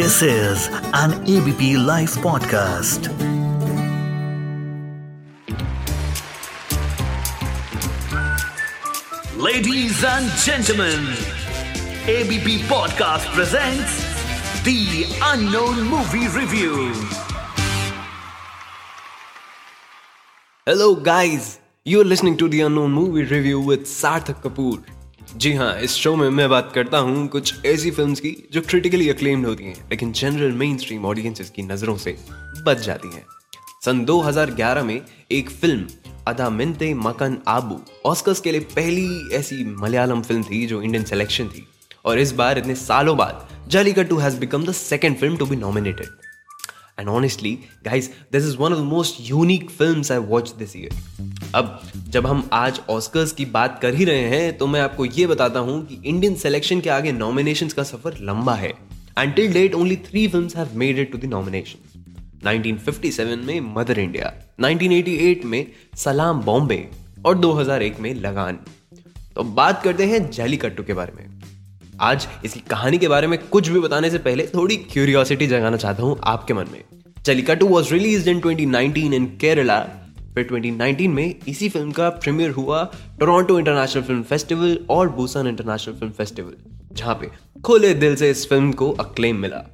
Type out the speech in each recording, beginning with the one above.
This is an ABP Life podcast. Ladies and gentlemen, ABP Podcast presents The Unknown Movie Review. Hello, guys. You're listening to The Unknown Movie Review with Sathya Kapoor. जी हाँ इस show में मैं बात करता हूँ कुछ ऐसी films की जो क्रिटिकली अक्लेम्ड होती हैं, लेकिन जनरल मेन स्ट्रीम ऑडियंसेस की नज़रों से बच जाती हैं। सन 2011 में एक फ़िल्म अदा मिनते मकन आबू ऑस्कर्स के लिए पहली ऐसी मलयालम फ़िल्म थी जो इंडियन सिलेक्शन थी। और इस बार इतने सालों बाद Jallikattu has become the second film to be nominated and honestly guys this is one of the most unique film I watch this year अब, जब हम आज ऑस्कर्स की बात कर ही रहे हैं तो मैं आपको ये बताता हूँ कि इंडियन सिलेक्शन के आगे नॉमिनेशन का सफ़र लंबा है। And till date only three film have made it to the nomination 1957 में मदर इंडिया 1988 में सलाम बॉम्बे और 2001 में लगान तो बात करते हैं जैलीकट्टू के बारे में। आज इसकी कहानी के बारे में कुछ भी बताने से पहले थोड़ी क्यूरियोसिटी जगाना चाहता हूँ आपके मन में। Jallikattu was release in 2019 in Kerala फिर 2019 में इसी फ़िल्म का प्रीमियर हुआ टोरंटो इंटरनेशनल फ़िल्म फेस्टिवल और बुसान इंटरनेशनल फ़िल्म फेस्टिवल जहाँ पे खुले दिल से इस फ़िल्म को अक्लेम मिला।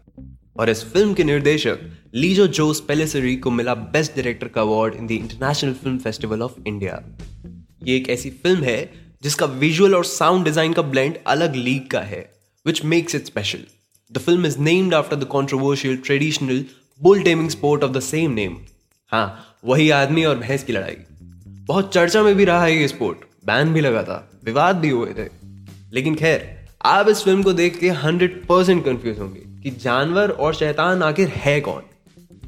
और इस फ़िल्म के निर्देशक लीजो जोस पेलेसरी को मिला बेस्ट डायरेक्टर का award in the international film festival of India ये एक ऐसी फ़िल्म है जिसका विजुअल और साउंड डिज़ाइन का ब्लेंड अलग लीग का है which makes it special the film is named after the controversial traditional bull taming sport of the same name हाँ वही आदमी और भैंस की लड़ाई। बहुत चर्चा में भी रहा है ये स्पोर्ट बैन भी लगा था। विवाद भी हुए थे। लेकिन खैर, आप इस फ़िल्म को देख के हंड्रेड परसेंट कंफ्यूज होंगे कि जानवर और शैतान आखिर है कौन।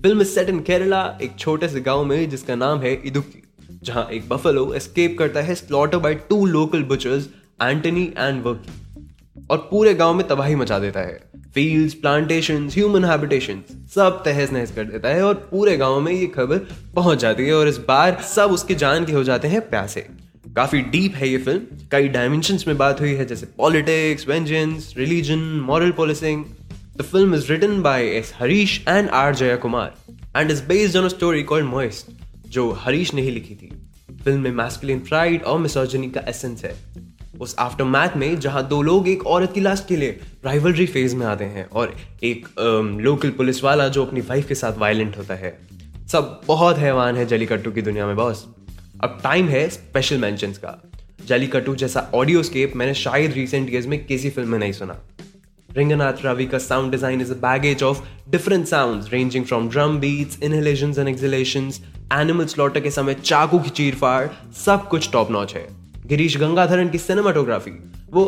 फ़िल्म सेट इन केरला एक छोटे से गाँव में, जिसका नाम है इदुक्की जहाँ एक बफलो एस्केप करता है slaughter by two local butchers Antony and Varkey और पूरे गाँव में तबाही मचा देता है। फील्ड्स प्लांटेशन ह्यूमन हैबिटेशन सब तहस नहस कर देता है और पूरे गाँव में ये खबर पहुँच जाती है और इस बार सब उसके जान के हो जाते हैं प्यासे। काफ़ी डीप है ये फ़िल्म कई डायमेंशन में बात हुई है, जैसे politics vengeance religion moral policing the film is written by S Harish and R Jaya Kumar and is based on a story called Moist जो हरीश ने ही लिखी थी। फ़िल्म में मैस्कुलिन प्राइड और मिसोजनी का एसेंस है। उस आफ्टर मैथ में जहाँ दो लोग एक औरत की लाश के लिए राइवलरी फ़ेज़ में आते हैं और एक लोकल पुलिस वाला जो अपनी वाइफ के साथ वायलेंट होता है। सब बहुत हैवान है जलीकट्टू की दुनिया में बॉस। अब टाइम है स्पेशल मेंशंस का। जलीकट्टू जैसा ऑडियो स्केप मैंने शायद रिसेंट ईयर्स में किसी फ़िल्म में नहीं सुना। Ringanath Ravika's sound design is a baggage of different sounds ranging from drum beats, inhalations and exhalations, animal slaughter के समय चाकू की चीरफाड़, सब कुछ टॉप नॉच है। गिरीश गंगाधरन की सिनेमाटोग्राफी वो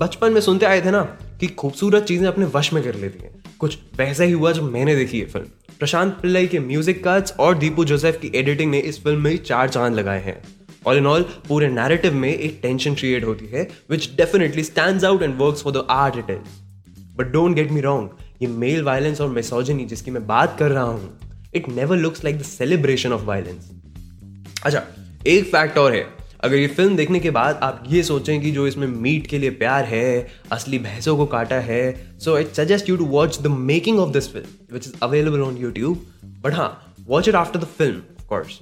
बचपन में सुनते आए थे ना कि खूबसूरत चीज़ें अपने वश में कर लेती हैं। कुछ वैसा ही हुआ जब मैंने देखी है फ़िल्म प्रशांत पिल्लई के म्यूज़िक कट्स और दीपू जोसेफ की एडिटिंग ने इस फ़िल्म में चार चाँद लगाए हैं। ऑल इन ऑल पूरे नैरेटिव में एक टेंशन क्रिएट होती है which definitely stand out and work for the art it is but don't get me wrong ये मेल वायलेंस और मेसोजनी जिसकी मैं बात कर रहा हूँ it never looks like the celebration of violence अच्छा एक फैक्ट और है। अगर ये फ़िल्म देखने के बाद आप ये सोचें कि जो इसमें मीट के लिए प्यार है असली भैंसों को काटा है so I suggest you to watch the making of this film which is available on YouTube but हाँ watch it after the film of course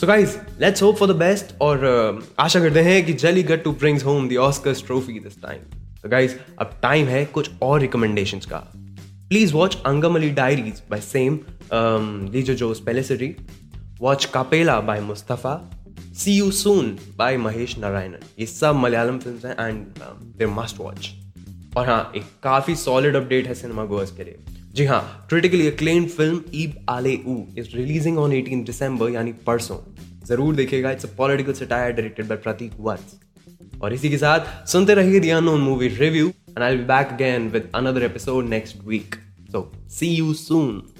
so guys let's hope for the best और uh, आशा करते हैं कि Jallikattu brings home the trophy this time तो guys अब time है कुछ और रिकमेंडेशन का। Please watch Angamaly Diaries by same Lijo Jose Pellissery watch Kappela by Mustafa See You Soon by Mahesh Narayanan ये सब मलयालम फ़िल्म हैं एंड दे मस्ट वॉच और हाँ एक काफ़ी सॉलिड अपडेट है सिनेमा गोअर्स के लिए। जी हाँ क्रिटिकली अक्लेम्ड फ़िल्म ईब आले ऊ इज़ रिलीजिंग ऑन 18 दिसंबर यानी परसों। ज़रूर देखेगा it's a political satire directed by Prateek Vats और इसी के साथ सुनते रहिए The Unknown Movie Review and I'll be back again with another episode next week. So, see you soon.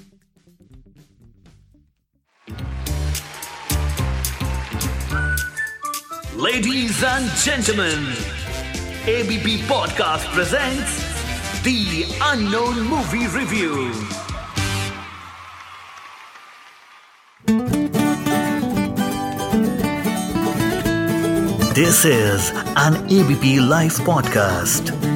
Ladies and gentlemen, ABP Podcast presents The Unknown Movie Review. This is an ABP Life podcast.